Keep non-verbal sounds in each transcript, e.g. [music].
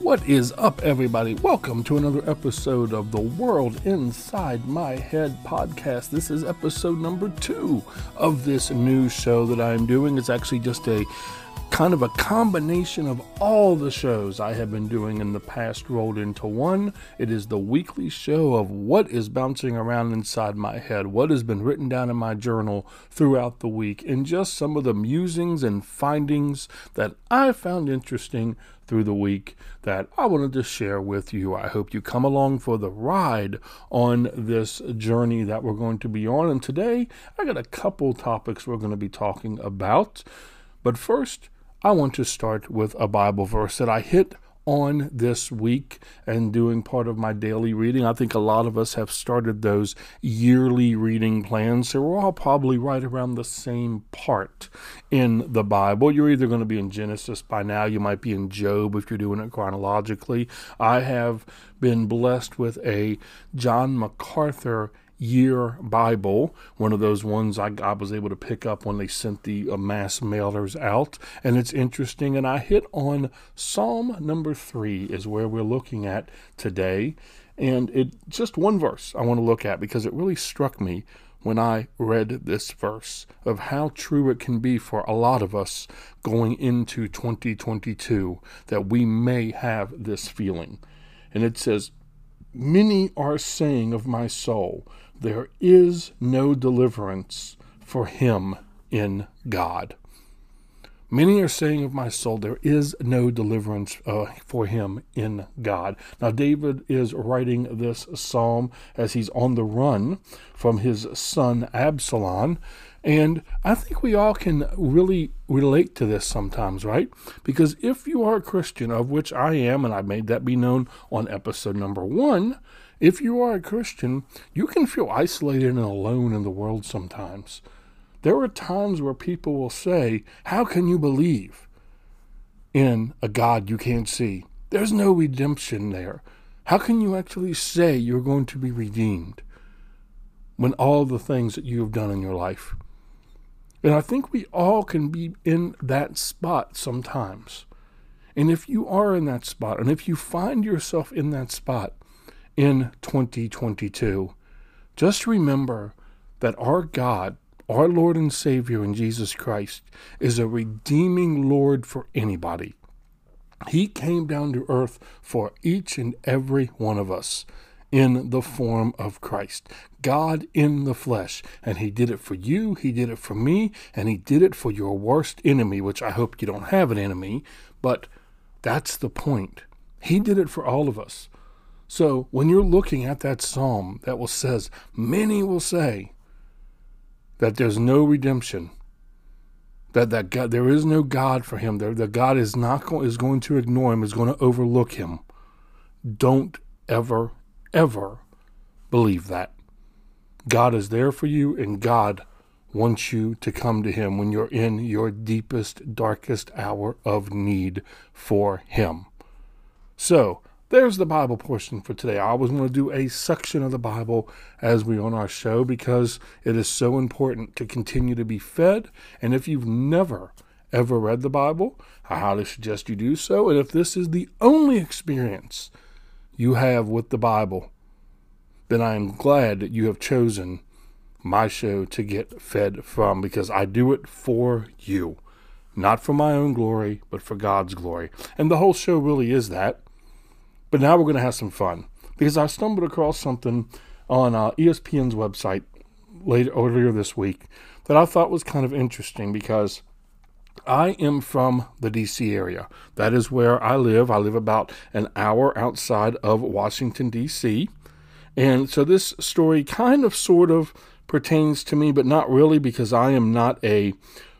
What is up, everybody? Welcome to another episode of the World Inside My Head podcast. This is episode number two of this new show that I'm doing. It's actually just a kind of a combination of all the shows I have been doing in the past rolled into one. It is the weekly show of what is bouncing around inside my head, what has been written down in my journal throughout the week, and just some of the musings and findings that I found interesting through the week that I wanted to share with you. I hope you come along for the ride on this journey that we're going to be on. And today, I got a couple topics we're going to be talking about. But first, I want to start with a Bible verse that I hit on this week and doing part of my daily reading. I think a lot of us have started those yearly reading plans, so we're all probably right around the same part in the Bible. You're either going to be in Genesis by now, you might be in Job if you're doing it chronologically. I have been blessed with a John MacArthur year Bible, one of those ones I, I, was able to pick up when they sent the uh, mass mailers out. And it's interesting. And I hit on Psalm number three, is where we're looking at today. And it just one verse I want to look at because it really struck me when I read this verse of how true it can be for a lot of us going into 2022 that we may have this feeling. And it says, Many are saying of my soul, there is no deliverance for him in God. Many are saying of my soul, there is no deliverance uh, for him in God. Now, David is writing this psalm as he's on the run from his son Absalom. And I think we all can really relate to this sometimes, right? Because if you are a Christian, of which I am, and I made that be known on episode number one, if you are a Christian, you can feel isolated and alone in the world sometimes. There are times where people will say, How can you believe in a God you can't see? There's no redemption there. How can you actually say you're going to be redeemed when all the things that you have done in your life? And I think we all can be in that spot sometimes. And if you are in that spot, and if you find yourself in that spot in 2022, just remember that our God, our Lord and Savior in Jesus Christ, is a redeeming Lord for anybody. He came down to earth for each and every one of us in the form of Christ. God in the flesh. And He did it for you, He did it for me, and He did it for your worst enemy, which I hope you don't have an enemy, but that's the point. He did it for all of us. So when you're looking at that psalm that will says, many will say that there's no redemption, that that God, there is no God for him, that, that God is not go, is going to ignore him, is going to overlook him. Don't ever ever believe that. God is there for you, and God wants you to come to Him when you're in your deepest, darkest hour of need for Him. So, there's the Bible portion for today. I always want to do a section of the Bible as we on our show because it is so important to continue to be fed. And if you've never ever read the Bible, I highly suggest you do so. And if this is the only experience you have with the Bible, then I am glad that you have chosen my show to get fed from because I do it for you. Not for my own glory, but for God's glory. And the whole show really is that. But now we're going to have some fun because I stumbled across something on uh, ESPN's website later earlier this week that I thought was kind of interesting because I am from the DC area. That is where I live. I live about an hour outside of Washington, D.C. And so this story kind of sort of pertains to me, but not really because I am not a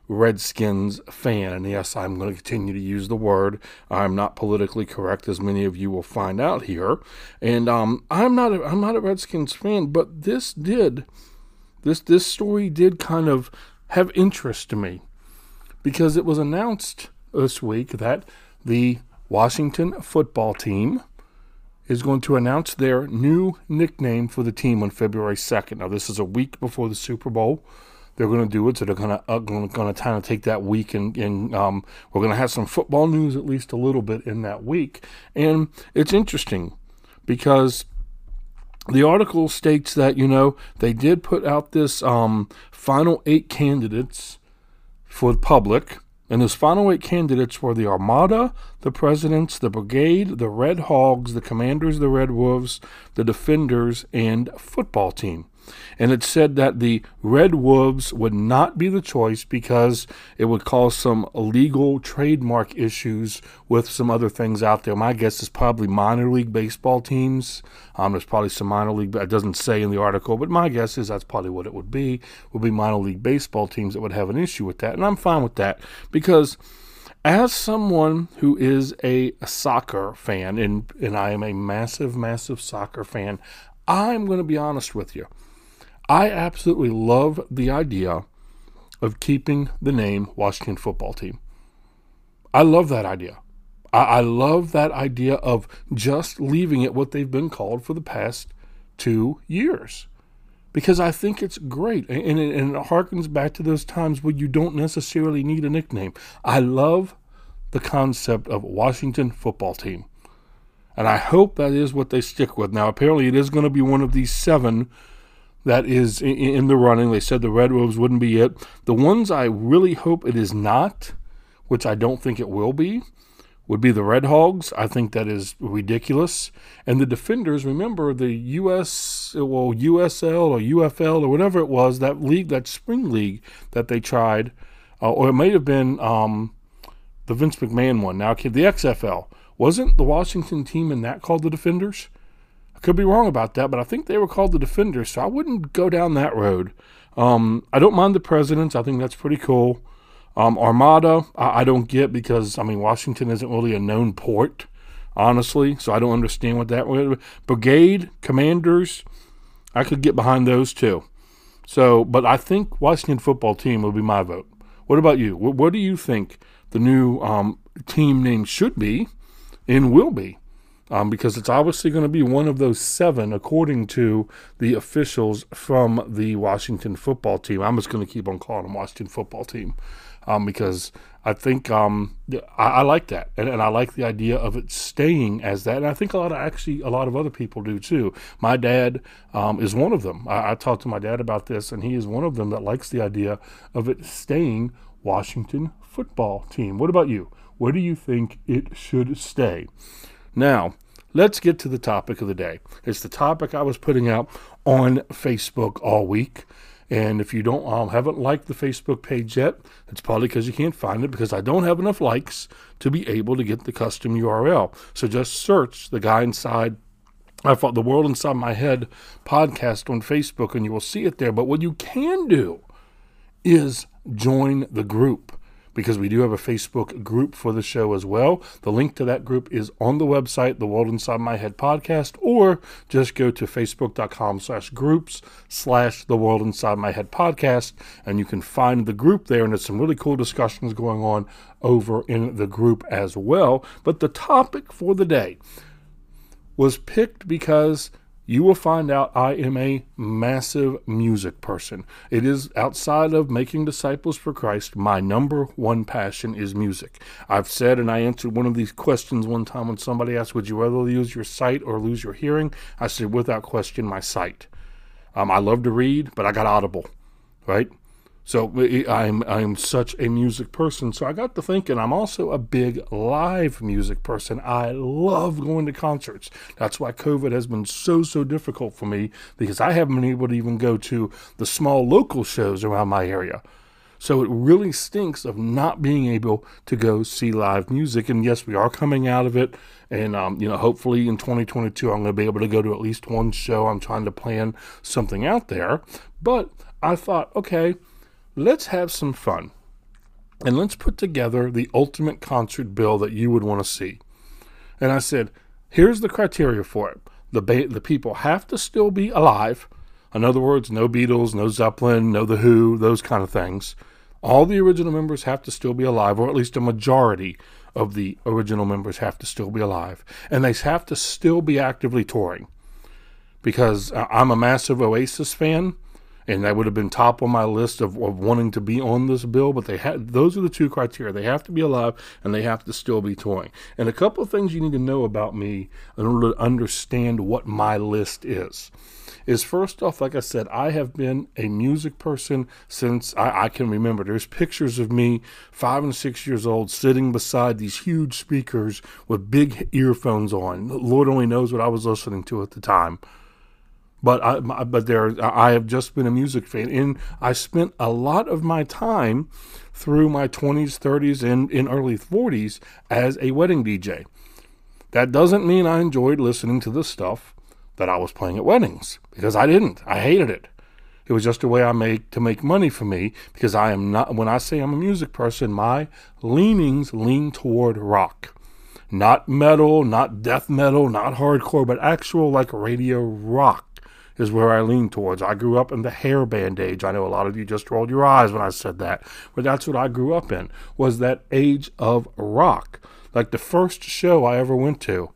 Redskins fan. And yes, I'm going to continue to use the word. I'm not politically correct, as many of you will find out here. And um, I'm not a, I'm not a Redskins fan, but this did this this story did kind of have interest to me because it was announced this week that the Washington football team is going to announce their new nickname for the team on February 2nd. Now, this is a week before the Super Bowl. they're going to do it. So they're going to uh, to kind of take that week, and, and um, we're going to have some football news at least a little bit in that week. And it's interesting because the article states that you know they did put out this um, final eight candidates for the public and his final eight candidates were the Armada, the Presidents, the Brigade, the Red Hogs, the Commanders, the Red Wolves, the Defenders, and football team and it said that the Red Wolves would not be the choice because it would cause some illegal trademark issues with some other things out there. My guess is probably minor league baseball teams. Um, there's probably some minor league, it doesn't say in the article, but my guess is that's probably what it would be. Would be minor league baseball teams that would have an issue with that, and I'm fine with that because as someone who is a, a, soccer fan, and, and I am a massive, massive soccer fan, I'm going to be honest with you. I absolutely love the idea of keeping the name Washington football team. I love that idea. I, I, love that idea of just leaving it what they've been called for the past two years. Because I think it's great. And, it, and it harkens back to those times where you don't necessarily need a nickname. I love the concept of Washington football team. And I hope that is what they stick with. Now, apparently, it is going to be one of these seven that is in the running. They said the Red Wolves wouldn't be it. The ones I really hope it is not, which I don't think it will be, would be the Red Hogs. I think that is ridiculous. And the Defenders, remember the US, well, USL or UFL or whatever it was, that league, that spring league that they tried, uh, or it may have been um, the Vince McMahon one. Now, the XFL. Wasn't the Washington team in that called the Defenders? Could be wrong about that, but I think they were called the Defenders, so I wouldn't go down that road. Um, I don't mind the Presidents. I think that's pretty cool. Um, Armada, I, I, don't get because, I mean, Washington isn't really a known port, honestly, so I don't understand what that would Brigade, Commanders, I could get behind those too. So, but I think Washington football team will be my vote. What about you? What, what do you think the new um, team name should be and will be? Um, because it's obviously going to be one of those seven, according to the officials from the Washington football team. I'm just going to keep on calling them Washington football team um, because I think um, I, I, like that, and, and, I like the idea of it staying as that. And I think a lot of actually a lot of other people do too. My dad um, is one of them. I, I talked to my dad about this, and he is one of them that likes the idea of it staying Washington football team. What about you? Where do you think it should stay? Now, let's get to the topic of the day. It's the topic I was putting out on Facebook all week. And if you don't um, haven't liked the Facebook page yet, it's probably because you can't find it because I don't have enough likes to be able to get the custom URL. So just search the guy inside I thought the world inside my head podcast on Facebook and you will see it there. But what you can do is join the group because we do have a Facebook group for the show as well. The link to that group is on the website, The World Inside My Head podcast, or just go to facebook.com slash groups slash The World Inside My Head podcast, and you can find the group there. And there's some really cool discussions going on over in the group as well. But the topic for the day was picked because you will find out I am a massive music person. It is outside of making disciples for Christ, my number one passion is music. I've said, and I answered one of these questions one time when somebody asked, Would you rather lose your sight or lose your hearing? I said, Without question, my sight. Um, I love to read, but I got Audible, right? So I'm I'm such a music person. So I got to thinking I'm also a big live music person. I love going to concerts. That's why COVID has been so so difficult for me because I haven't been able to even go to the small local shows around my area. So it really stinks of not being able to go see live music. And yes, we are coming out of it. And, um, you know, hopefully in 2022, I'm going to be able to go to at least one show. I'm trying to plan something out there. But I thought, okay, let's have some fun and let's put together the ultimate concert bill that you would want to see. And I said, here's the criteria for it. The, ba- the people have to still be alive. In other words, no Beatles, no Zeppelin, no The Who, those kind of things. All the original members have to still be alive, or at least a majority of the original members have to still be alive. And they have to still be actively touring. Because uh, I'm a massive Oasis fan, and that would have been top on my list of, of wanting to be on this bill. But they had those are the two criteria: they have to be alive and they have to still be touring. And a couple of things you need to know about me in order to understand what my list is is first off, like I said, I have been a music person since I, I, can remember. There's pictures of me, five and six years old, sitting beside these huge speakers with big earphones on. Lord only knows what I was listening to at the time. But I, but there, I have just been a music fan, and I spent a lot of my time through my 20s, 30s, and in early 40s as a wedding DJ. That doesn't mean I enjoyed listening to the stuff that I was playing at weddings because I didn't. I hated it. It was just a way I make to make money for me because I am not. When I say I'm a music person, my leanings lean toward rock, not metal, not death metal, not hardcore, but actual like radio rock is where I lean towards. I grew up in the hair band age. I know a lot of you just rolled your eyes when I said that, but that's what I grew up in. Was that age of rock? Like the first show I ever went to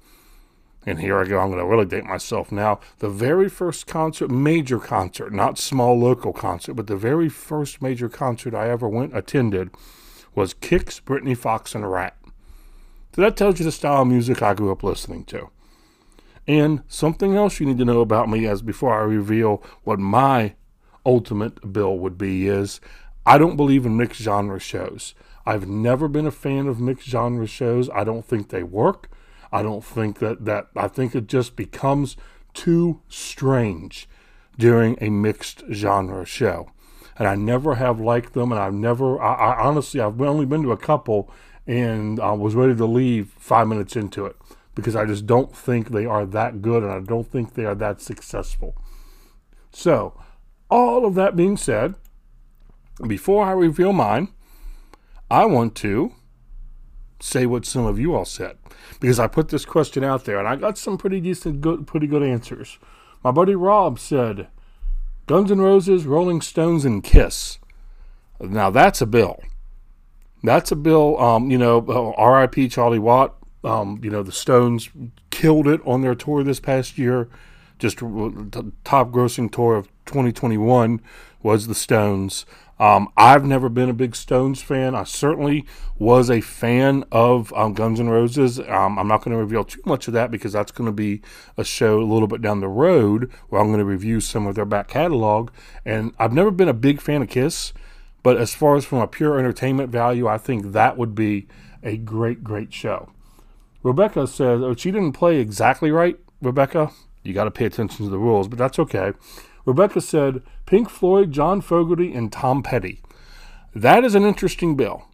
and here I go, I'm going to really date myself now. The very first concert, major concert, not small local concert, but the very first major concert I ever went attended was Kix, Britny Fox, and Ratt. So that tells you the style of music I grew up listening to. And something else you need to know about me as before I reveal what my ultimate bill would be is I don't believe in mixed genre shows. I've never been a fan of mixed genre shows. I don't think they work. I don't think that that I think it just becomes too strange during a mixed genre show. And I never have liked them, and I've never, I, I honestly, I've only been to a couple, and I was ready to leave five minutes into it because I just don't think they are that good, and I don't think they are that successful. So, all of that being said, before I reveal mine, I want to say what some of you all said because I put this question out there and I got some pretty decent, good, pretty good answers. My buddy Rob said, Guns N' Roses, Rolling Stones, and Kiss. Now that's a bill. That's a bill. Um, you know, uh, R.I.P. Charlie Watt. Um, you know, the Stones killed it on their tour this past year. Just the top grossing tour of 2021 was the Stones. Um, I've never been a big Stones fan. I certainly was a fan of um, Guns N' Roses. Um, I'm not going to reveal too much of that because that's going to be a show a little bit down the road where I'm going to review some of their back catalog. And I've never been a big fan of Kiss, but as far as from a pure entertainment value, I think that would be a great, great show. Rebecca says, oh, she didn't play exactly right, Rebecca. You got to pay attention to the rules, but that's okay. Rebecca said Pink Floyd, John Fogerty, and Tom Petty. That is an interesting bill.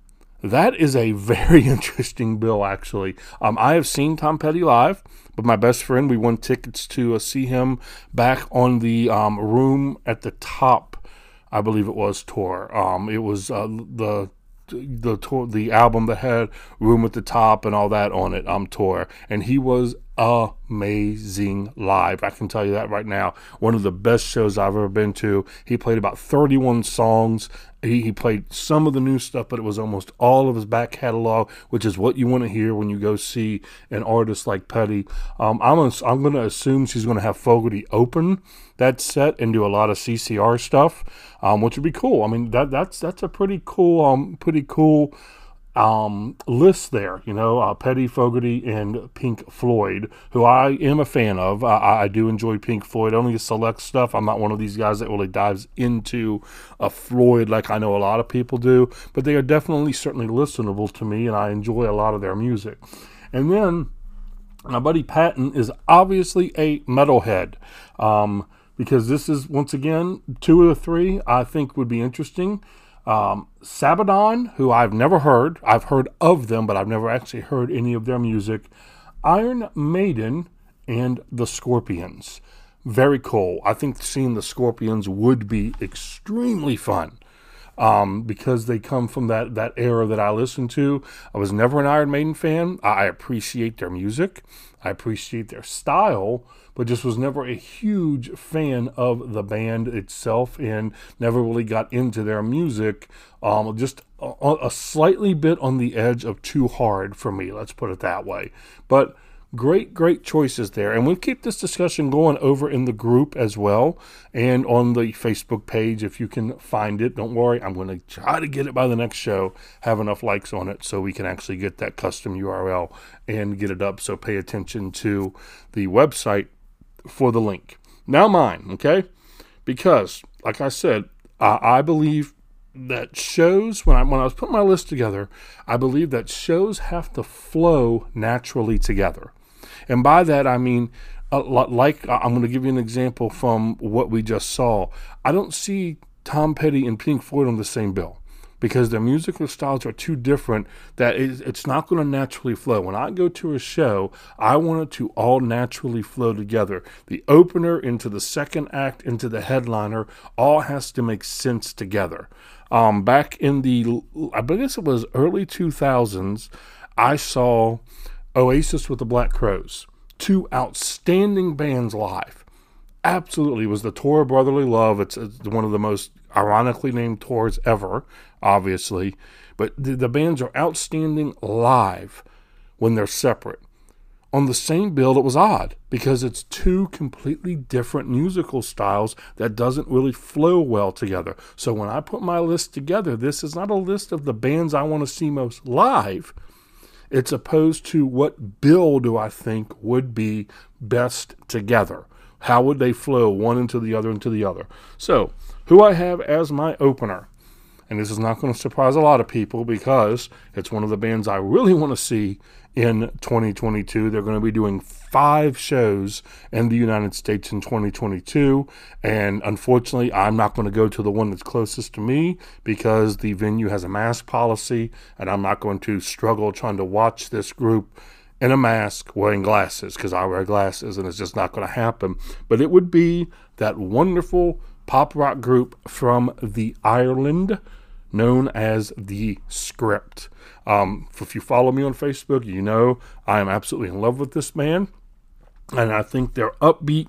That is a very [laughs] interesting bill, actually. Um, I have seen Tom Petty live, but my best friend, we won tickets to uh, see him back on the um, Room at the Top, I believe it was, tour. Um, it was uh, the the tour, the album that had Room at the Top and all that on it, um, tour, and he was amazing live. I can tell you that right now. One of the best shows I've ever been to. He played about 31 songs. He, he played some of the new stuff, but it was almost all of his back catalog, which is what you want to hear when you go see an artist like Petty. Um, I'm, a, I'm going to assume she's going to have Fogerty open that set and do a lot of CCR stuff, um, which would be cool. I mean, that that's that's a pretty cool, um, pretty cool um, list there. You know, uh, Petty Fogerty and Pink Floyd, who I am a fan of. I, I do enjoy Pink Floyd, only select stuff. I'm not one of these guys that really dives into a Floyd like I know a lot of people do, but they are definitely certainly listenable to me, and I enjoy a lot of their music. And then my buddy Patton is obviously a metalhead. Um, because this is once again two of the three I think would be interesting. Um, Sabaton, who I've never heard, I've heard of them, but I've never actually heard any of their music. Iron Maiden and the Scorpions. Very cool. I think seeing the Scorpions would be extremely fun um, because they come from that, that era that I listened to. I was never an Iron Maiden fan. I appreciate their music, I appreciate their style, but just was never a huge fan of the band itself and never really got into their music. Um, just a, a, slightly bit on the edge of too hard for me, let's put it that way. But great, great choices there. And we'll keep this discussion going over in the group as well and on the Facebook page if you can find it. Don't worry, I'm going to try to get it by the next show, have enough likes on it so we can actually get that custom URL and get it up. So pay attention to the website for the link. Now, mine, okay? Because, like I said, I believe that shows when I when I was putting my list together, I believe that shows have to flow naturally together, and by that I mean uh, like I'm going to give you an example from what we just saw. I don't see Tom Petty and Pink Floyd on the same bill because their musical styles are too different that it's not going to naturally flow. When I go to a show, I want it to all naturally flow together. The opener into the second act into the headliner all has to make sense together. Um, back in the, I guess it was early 2000s, I saw Oasis with the Black Crowes. two outstanding bands live. Absolutely, was the tour of Brotherly Love. It's, it's one of the most ironically named tours ever, obviously. But the, the bands are outstanding live when they're separate. On the same bill, it was odd because it's two completely different musical styles that doesn't really flow well together. So when I put my list together, this is not a list of the bands I want to see most live. It's opposed to what bill do I think would be best together. How would they flow one into the other into the other? So who I have as my opener. And this is not going to surprise a lot of people because it's one of the bands I really want to see in 2022. They're going to be doing five shows in the United States in 2022. And unfortunately, I'm not going to go to the one that's closest to me because the venue has a mask policy, and I'm not going to struggle trying to watch this group in a mask wearing glasses because I wear glasses and it's just not going to happen. But it would be that wonderful pop rock group from the Ireland known as The Script. Um, if you follow me on Facebook, you know I am absolutely in love with this man. And I think their upbeat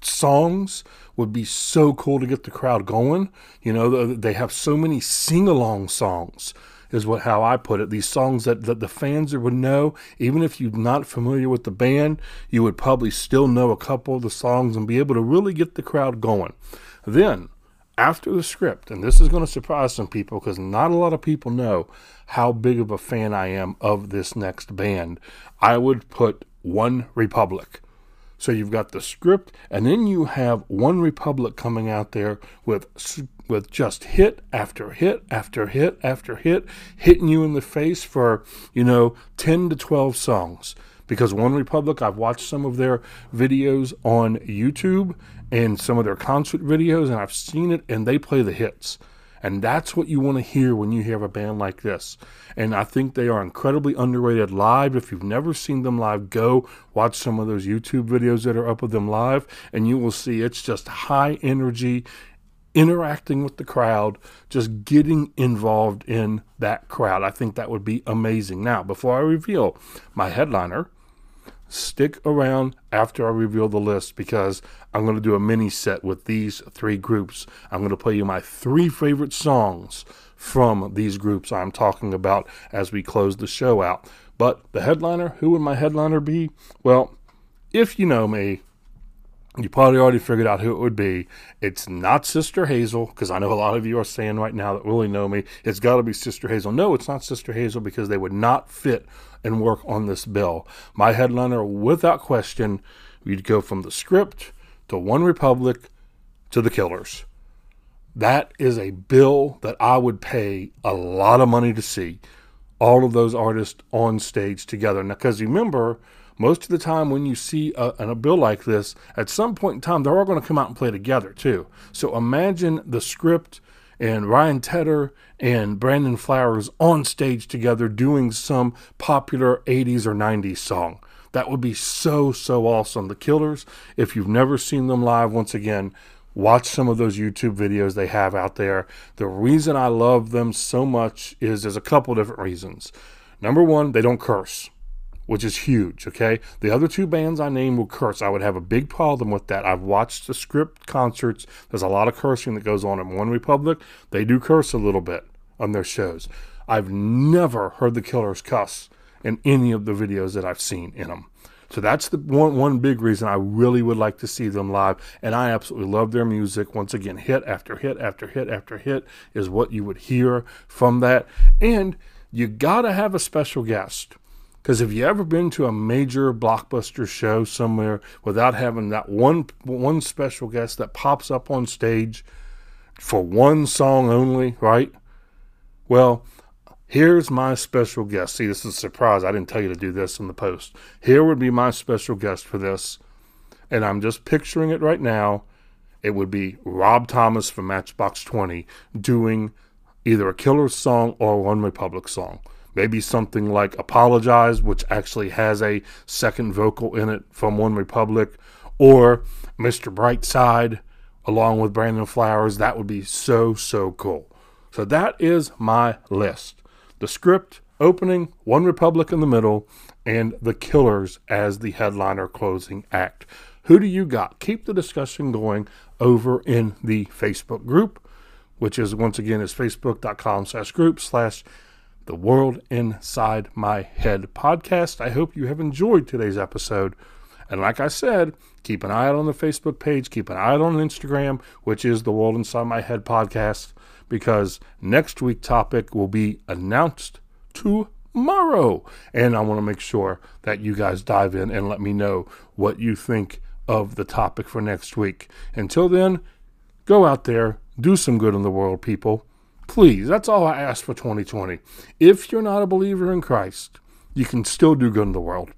songs would be so cool to get the crowd going. You know, they have so many sing along songs is what how I put it. These songs that, that the fans would know, even if you're not familiar with the band, you would probably still know a couple of the songs and be able to really get the crowd going. Then, after the script, and this is going to surprise some people because not a lot of people know how big of a fan I am of this next band, I would put One Republic. So you've got the script, and then you have One Republic coming out there with with just hit after hit after hit after hit, hitting you in the face for you know ten to twelve songs. Because One Republic, I've watched some of their videos on YouTube, and some of their concert videos, and I've seen it, and they play the hits. And that's what you want to hear when you hear a band like this. And I think they are incredibly underrated live. If you've never seen them live, go watch some of those YouTube videos that are up of them live, and you will see it's just high energy, interacting with the crowd, just getting involved in that crowd. I think that would be amazing. Now, before I reveal my headliner, stick around after I reveal the list because I'm going to do a mini set with these three groups. I'm going to play you my three favorite songs from these groups I'm talking about as we close the show out. But the headliner, who would my headliner be? Well, if you know me, you probably already figured out who it would be. It's not Sister Hazel, because I know a lot of you are saying right now that really know me, it's got to be Sister Hazel. No, it's not Sister Hazel because they would not fit and work on this bill. My headliner, without question, we'd go from the script to One Republic to the Killers. That is a bill that I would pay a lot of money to see. All of those artists on stage together. Now, because remember, most of the time when you see a, a, bill like this, at some point in time, they're all going to come out and play together too. So imagine the script and Ryan Tedder and Brandon Flowers on stage together doing some popular 80s or 90s song. That would be so, so awesome. The Killers, if you've never seen them live, once again, watch some of those YouTube videos they have out there. The reason I love them so much is there's a couple different reasons. Number one, they don't curse which is huge. Okay. The other two bands I named will curse. I would have a big problem with that. I've watched the script concerts. There's a lot of cursing that goes on in One Republic. They do curse a little bit on their shows. I've never heard the Killers cuss in any of the videos that I've seen in them. So that's the one one big reason I really would like to see them live, and I absolutely love their music. Once again, hit after hit after hit after hit is what you would hear from that, and you gotta have a special guest. Because if you ever been to a major blockbuster show somewhere without having that one one special guest that pops up on stage for one song only, right? Well, here's my special guest. See, this is a surprise. I didn't tell you to do this in the post. Here would be my special guest for this. And I'm just picturing it right now. It would be Rob Thomas from Matchbox 20 doing either a Killer song or One Republic song. Maybe something like Apologize, which actually has a second vocal in it from One Republic, or Mr. Brightside along with Brandon Flowers. That would be so, so cool. So that is my list. The script, opening, One Republic in the middle, and The Killers as the headliner closing act. Who do you got? Keep the discussion going over in the Facebook group, which is once again is facebook.com slash group slash the world inside my head podcast. I hope you have enjoyed today's episode. And like I said, keep an eye out on the Facebook page, keep an eye out on Instagram, which is the World Inside My Head podcast, because next week's topic will be announced tomorrow. And I want to make sure that you guys dive in and let me know what you think of the topic for next week. Until then, go out there, do some good in the world, people. Please, that's all I ask for 2020. If you're not a believer in Christ, you can still do good in the world.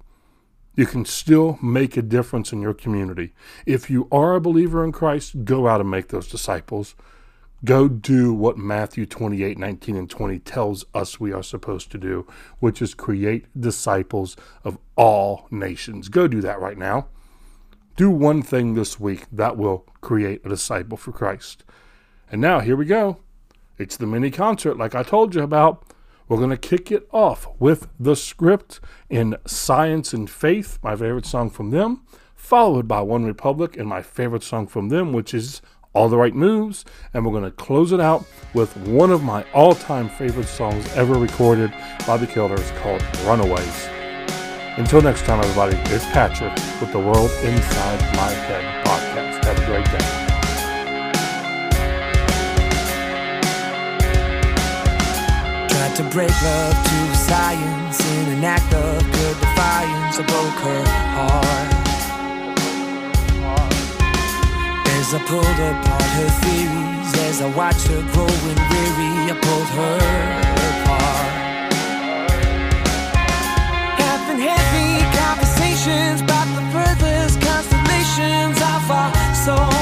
You can still make a difference in your community. If you are a believer in Christ, go out and make those disciples. Go do what Matthew 28 19 and 20 tells us we are supposed to do, which is create disciples of all nations. Go do that right now. Do one thing this week that will create a disciple for Christ. And now, here we go. It's the mini concert, like I told you about. We're going to kick it off with the script in Science and Faith, my favorite song from them, followed by One Republic and my favorite song from them, which is All the Right Moves. And we're going to close it out with one of my all time favorite songs ever recorded by the Killers called Runaways. Until next time, everybody, it's Patrick with the World Inside My Head to break love to science in an act of good defiance. I broke her heart as I pulled apart her theories. As I watched her growing weary, I pulled her apart. Having heavy conversations about the furthest constellations of our souls.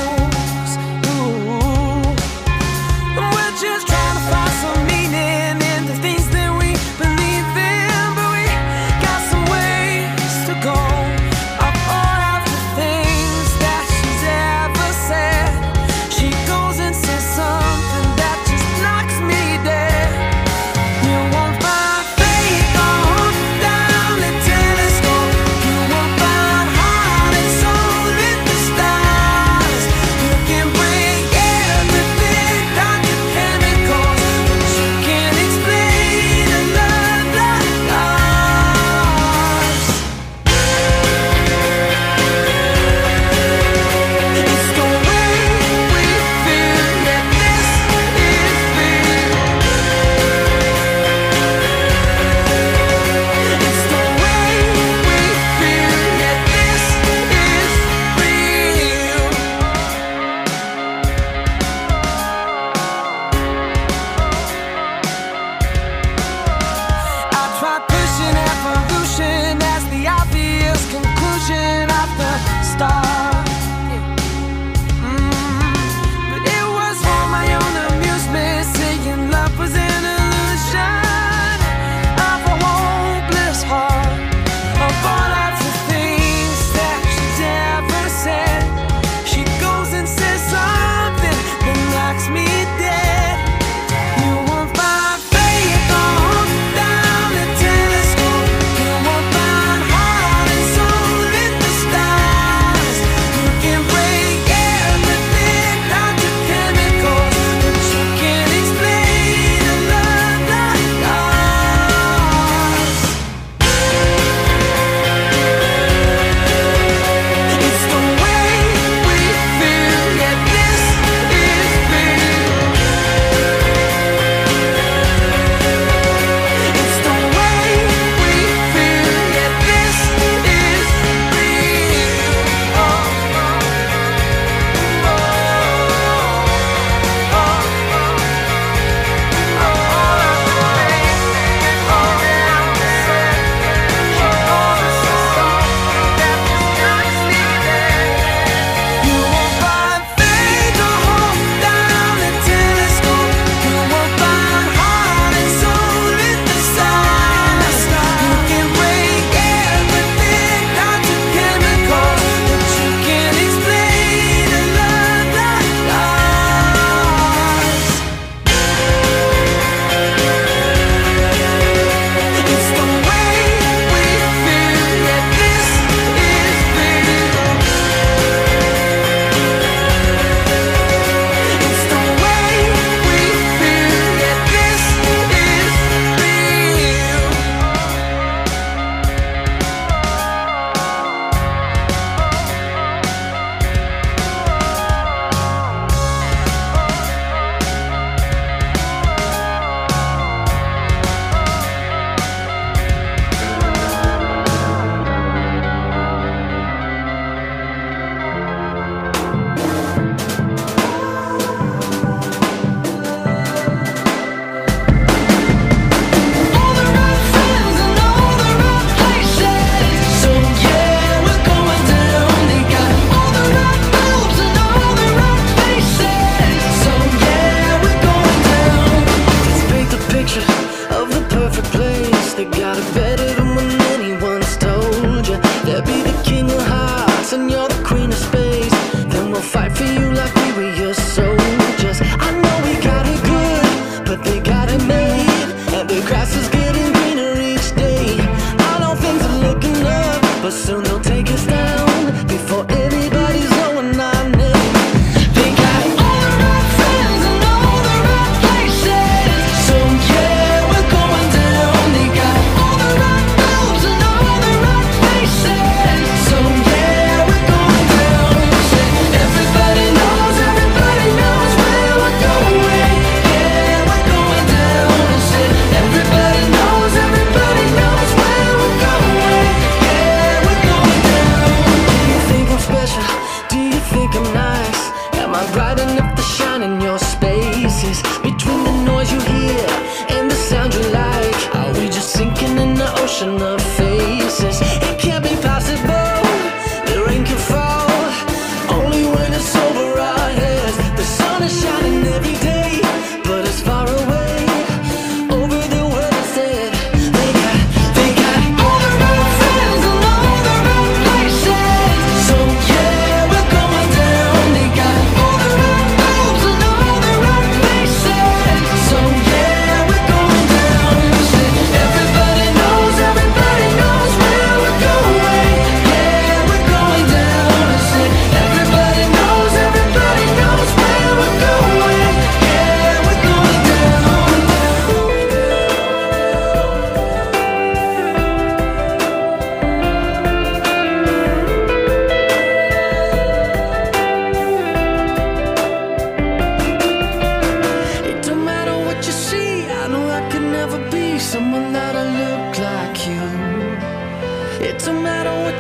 ocean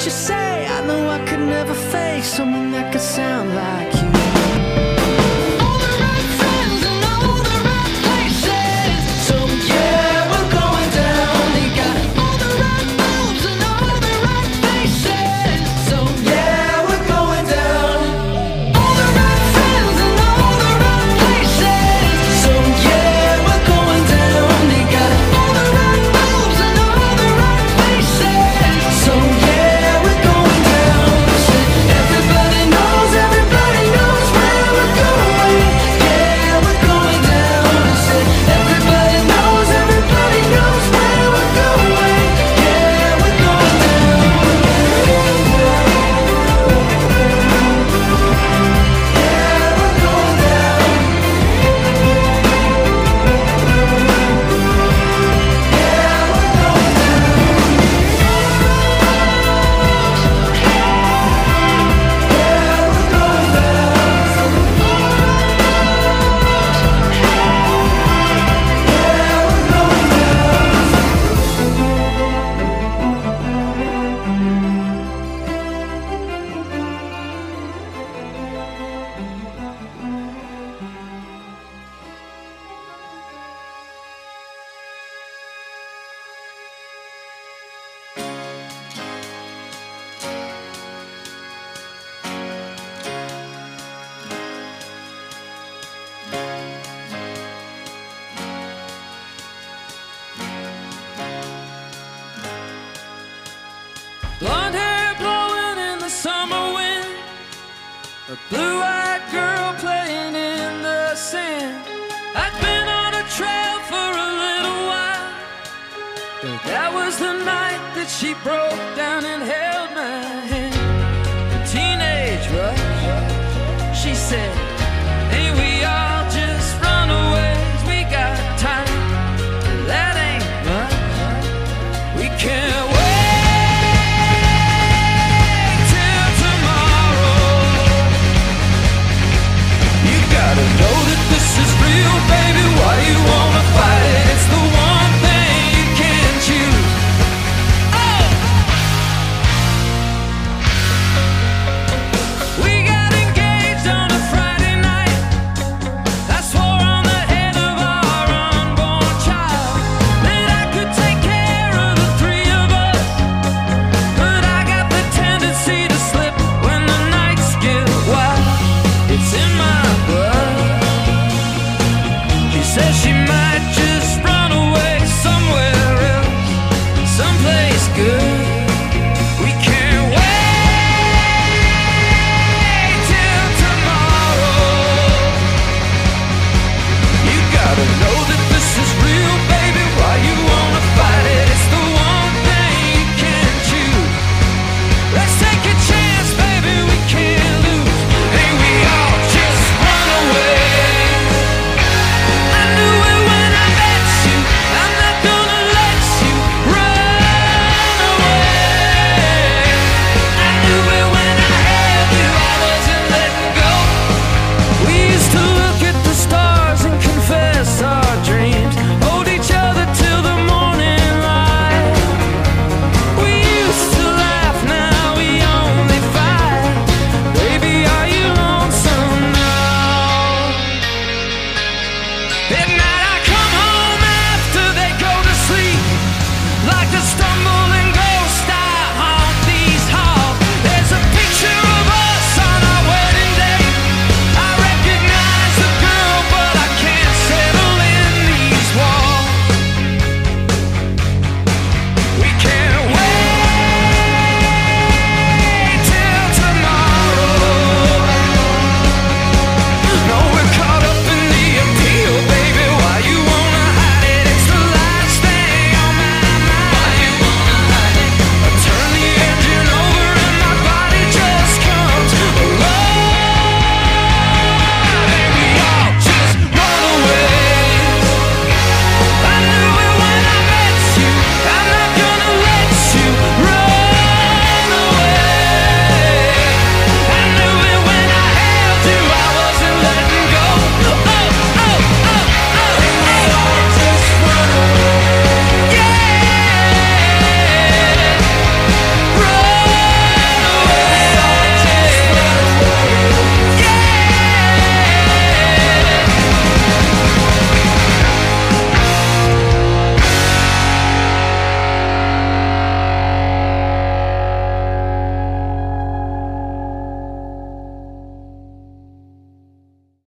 what you say. I know I could never fake someone that could sound like you.